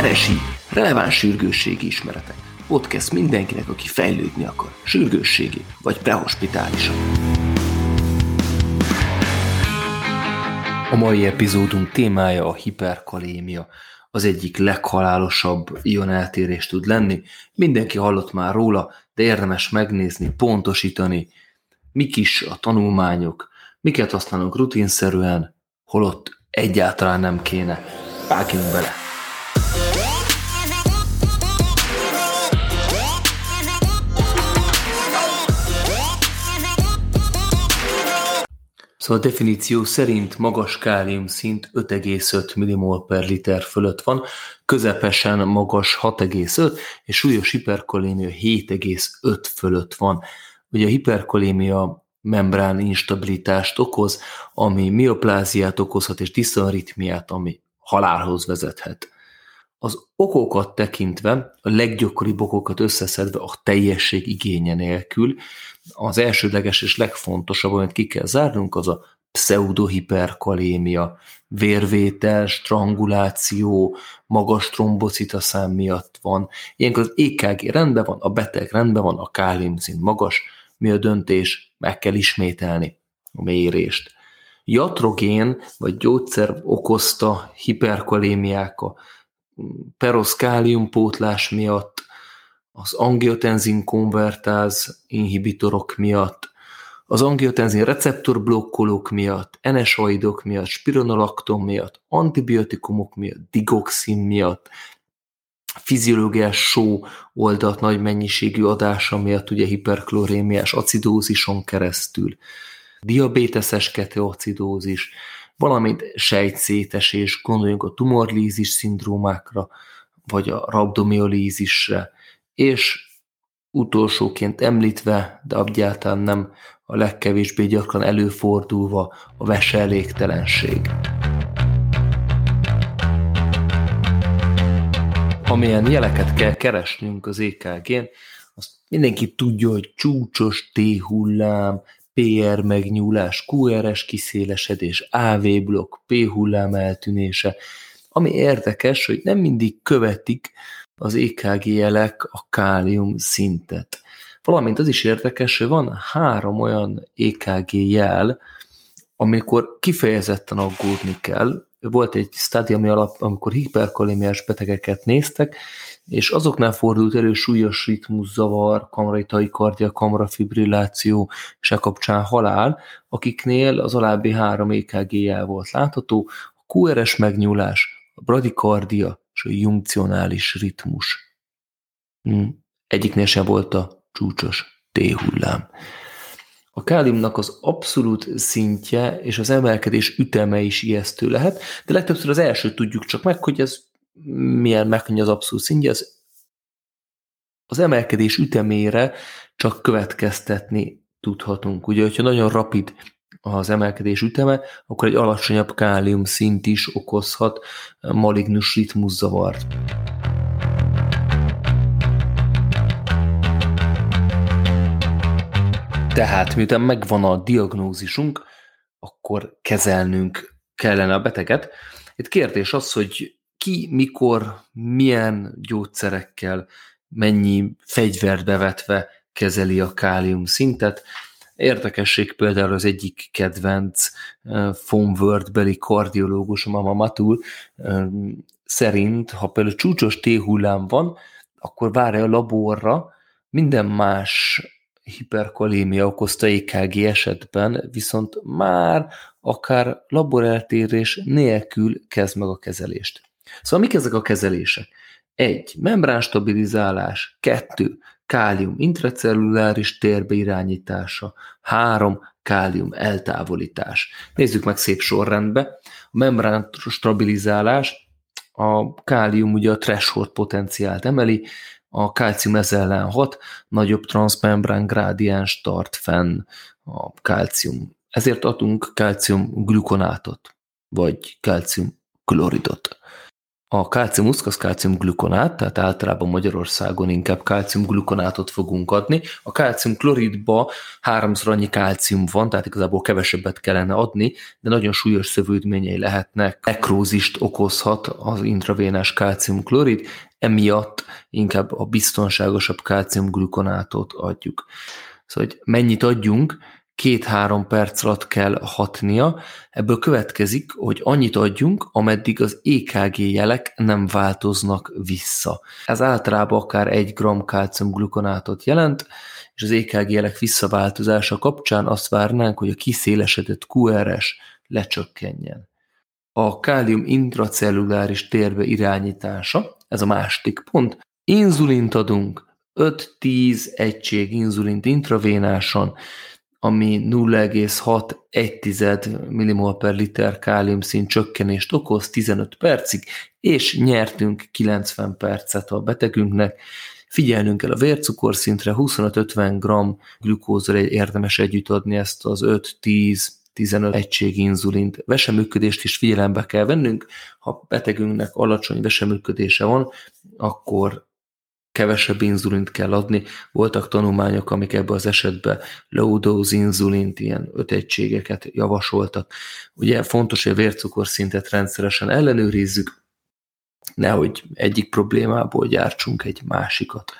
RSI, releváns sürgősségi ismeretek. Podcast mindenkinek, aki fejlődni akar, sürgősségi vagy prehospitálisan. A mai epizódunk témája a hiperkalémia. Az egyik leghalálosabb ioneltérés tud lenni. Mindenki hallott már róla, de érdemes megnézni, pontosítani, mik is a tanulmányok, miket használunk rutinszerűen, holott egyáltalán nem kéne. Vágjunk bele! Szóval a definíció szerint magas kálium szint 5,5 mmol per liter fölött van, közepesen magas 6,5, és súlyos hiperkolémia 7,5 fölött van. Ugye a hiperkolémia membrán instabilitást okoz, ami miopláziát okozhat, és diszonaritmiát, ami halálhoz vezethet. Az okokat tekintve, a leggyakoribb okokat összeszedve a teljesség igénye nélkül, az elsődleges és legfontosabb, amit ki kell zárnunk, az a pseudohiperkalémia, vérvétel, stranguláció, magas trombocitaszám miatt van. Ilyenkor az EKG rendben van, a beteg rendben van, a káliumszint magas, mi a döntés, meg kell ismételni a mérést. Jatrogén vagy gyógyszer okozta hiperkalémiák a peroszkálium pótlás miatt, az angiotenzin konvertáz inhibitorok miatt, az angiotenzin receptorblokkolók miatt, NSAIDok miatt, spironolakton miatt, antibiotikumok miatt, digoxin miatt, fiziológiás só oldalt nagy mennyiségű adása miatt ugye hiperklorémiás acidózison keresztül, diabéteses keteocidózis, valamint sejtszétesés, gondoljunk a tumorlízis szindrómákra, vagy a rabdomiolízisre, és utolsóként említve, de egyáltalán nem a legkevésbé gyakran előfordulva a veselégtelenség. Amilyen jeleket kell keresnünk az EKG-n, azt mindenki tudja, hogy csúcsos T-hullám, PR megnyúlás, QRS kiszélesedés, AV blokk, P hullám eltűnése, ami érdekes, hogy nem mindig követik az EKG jelek a kálium szintet. Valamint az is érdekes, hogy van három olyan EKG jel, amikor kifejezetten aggódni kell. Volt egy alap, amikor hiperkalémiás betegeket néztek, és azoknál fordult elő súlyos ritmuszavar, kamrai taikardia, kamrafibrilláció, és e kapcsán halál, akiknél az alábbi három EKG jel volt látható, a QRS megnyúlás, a bradikardia és a junkcionális ritmus. Hmm. Egyiknél sem volt a csúcsos T-hullám. A káliumnak az abszolút szintje és az emelkedés üteme is ijesztő lehet, de legtöbbször az első tudjuk csak meg, hogy ez milyen meg, az abszolút szintje, az, az emelkedés ütemére csak következtetni tudhatunk. Ugye, hogyha nagyon rapid az emelkedés üteme, akkor egy alacsonyabb kálium szint is okozhat malignus ritmuszavart. Tehát, miután megvan a diagnózisunk, akkor kezelnünk kellene a beteget. Itt kérdés az, hogy ki, mikor, milyen gyógyszerekkel, mennyi fegyvert bevetve kezeli a kálium szintet. Érdekesség például az egyik kedvenc uh, beli kardiológus, Mama Matul szerint, ha például csúcsos T-hullám van, akkor várja a laborra, minden más hiperkalémia okozta EKG esetben, viszont már akár laboreltérés nélkül kezd meg a kezelést. Szóval mik ezek a kezelések? Egy, Membránstabilizálás. Kettő, Kálium intracelluláris térbe irányítása. Három, Kálium eltávolítás. Nézzük meg szép sorrendbe. A membránstabilizálás, a kálium ugye a threshold potenciált emeli, a kálcium ez ellen hat, nagyobb transzmembrán grádiens tart fenn a kálcium. Ezért adunk kálcium glukonátot, vagy kálcium kloridot. A kálciumuszk az kálciumglukonát, tehát általában Magyarországon inkább kálciumglukonátot fogunk adni. A kálciumkloridba háromszor annyi kálcium van, tehát igazából kevesebbet kellene adni, de nagyon súlyos szövődményei lehetnek. Nekrózist okozhat az intravénás kálciumklorid, emiatt inkább a biztonságosabb kálciumglukonátot adjuk. Szóval, hogy mennyit adjunk, két-három perc alatt kell hatnia, ebből következik, hogy annyit adjunk, ameddig az EKG jelek nem változnak vissza. Ez általában akár egy gram kálciumglukonátot jelent, és az EKG jelek visszaváltozása kapcsán azt várnánk, hogy a kiszélesedett QRS lecsökkenjen. A kálium intracelluláris térbe irányítása, ez a másik pont. Inzulint adunk, 5-10 egység inzulint intravénásan, ami 0,61 millimol per liter káliumszín csökkenést okoz 15 percig, és nyertünk 90 percet a betegünknek. Figyelnünk kell a vércukorszintre, 25-50 g glükózra érdemes együtt adni ezt az 5-10 15 egység inzulint. Veseműködést is figyelembe kell vennünk. Ha betegünknek alacsony veseműködése van, akkor kevesebb inzulint kell adni. Voltak tanulmányok, amik ebben az esetben low dose inzulint, ilyen öt egységeket javasoltak. Ugye fontos, hogy a vércukorszintet rendszeresen ellenőrizzük, nehogy egyik problémából gyártsunk egy másikat.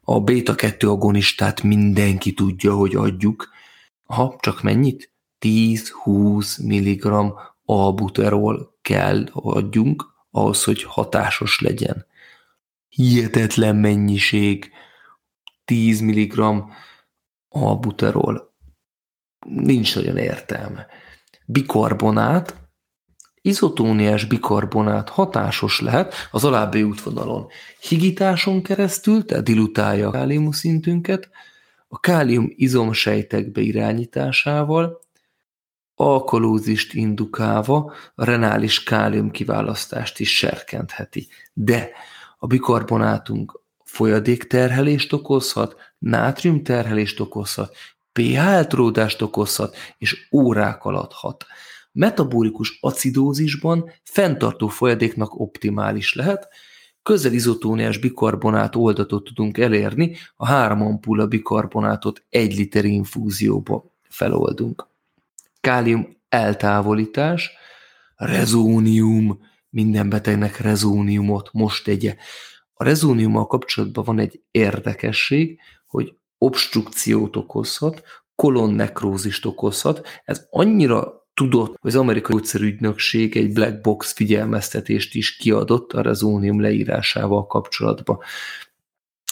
A beta-2 agonistát mindenki tudja, hogy adjuk. Ha, csak mennyit? 10-20 mg albuterol kell adjunk ahhoz, hogy hatásos legyen hihetetlen mennyiség, 10 mg albuterol. Nincs nagyon értelme. Bikarbonát, izotóniás bikarbonát hatásos lehet az alábbi útvonalon. Higításon keresztül, tehát dilutálja a kálium szintünket, a kálium izomsejtekbe irányításával, alkalózist indukálva a renális kálium kiválasztást is serkentheti. De a bikarbonátunk folyadékterhelést okozhat, nátriumterhelést okozhat, pH eltródást okozhat, és órák alatt hat. Metabolikus acidózisban fenntartó folyadéknak optimális lehet, közel izotóniás bikarbonát oldatot tudunk elérni, a három ampulla bikarbonátot egy liter infúzióba feloldunk. Kálium eltávolítás, rezónium, minden betegnek rezóniumot most tegye. A rezóniummal kapcsolatban van egy érdekesség, hogy obstrukciót okozhat, kolonnekrózist okozhat. Ez annyira tudott, hogy az amerikai gyógyszerügynökség egy black box figyelmeztetést is kiadott a rezónium leírásával kapcsolatban.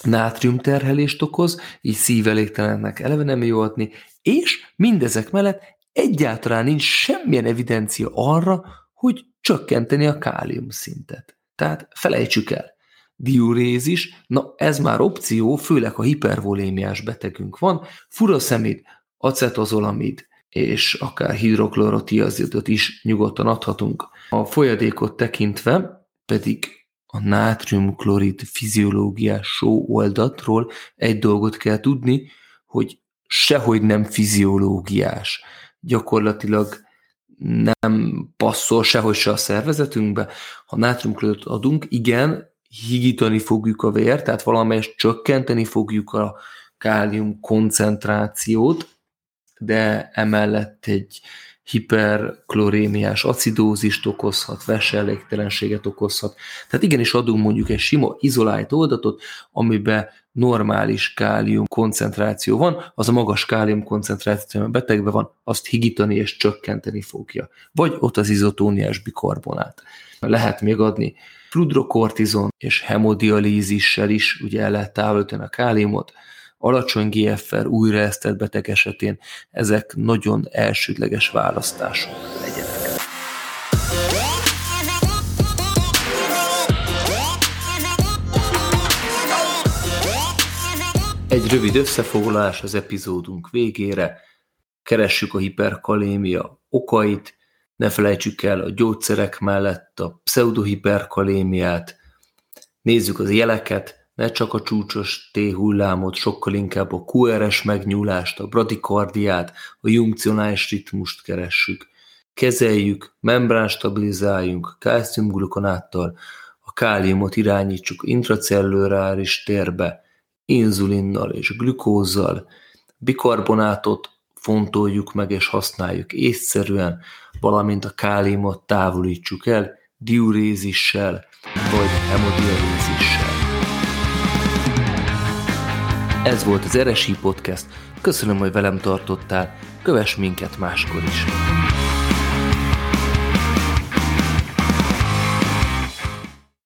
Nátriumterhelést okoz, így szívelégtelennek eleve nem jó adni, és mindezek mellett egyáltalán nincs semmilyen evidencia arra, hogy csökkenteni a kálium szintet. Tehát felejtsük el. Diurézis, na ez már opció, főleg ha hipervolémiás betegünk van, furaszemid, acetozolamid és akár hidroklorotiazidot is nyugodtan adhatunk. A folyadékot tekintve pedig a nátriumklorid fiziológiás só oldatról egy dolgot kell tudni, hogy sehogy nem fiziológiás. Gyakorlatilag nem passzol sehogy se a szervezetünkbe. Ha nátriumkloridot adunk, igen, higítani fogjuk a vért, tehát valamelyest csökkenteni fogjuk a kálium koncentrációt, de emellett egy hiperklorémiás acidózist okozhat, veselégtelenséget okozhat. Tehát igenis adunk mondjuk egy sima izolált oldatot, amiben normális kálium koncentráció van, az a magas kálium koncentráció, ami betegben van, azt higítani és csökkenteni fogja. Vagy ott az izotóniás bikarbonát. Lehet még adni fludrokortizon és hemodialízissel is, ugye el lehet távolítani a káliumot, alacsony GFR újraesztett beteg esetén ezek nagyon elsődleges választások legyenek. Egy rövid összefoglalás az epizódunk végére. Keressük a hiperkalémia okait, ne felejtsük el a gyógyszerek mellett a pseudohiperkalémiát, nézzük az jeleket, ne csak a csúcsos T-hullámot, sokkal inkább a QRS megnyúlást, a bradikardiát, a junkcionális ritmust keressük. Kezeljük, membrán stabilizáljunk, kálciumglukonáttal, a káliumot irányítsuk intracelluláris térbe, inzulinnal és glükózzal, bikarbonátot fontoljuk meg és használjuk észszerűen, valamint a káliumot távolítsuk el diurézissel vagy hemodialízissel. Ez volt az Eresi Podcast. Köszönöm, hogy velem tartottál. Kövess minket máskor is.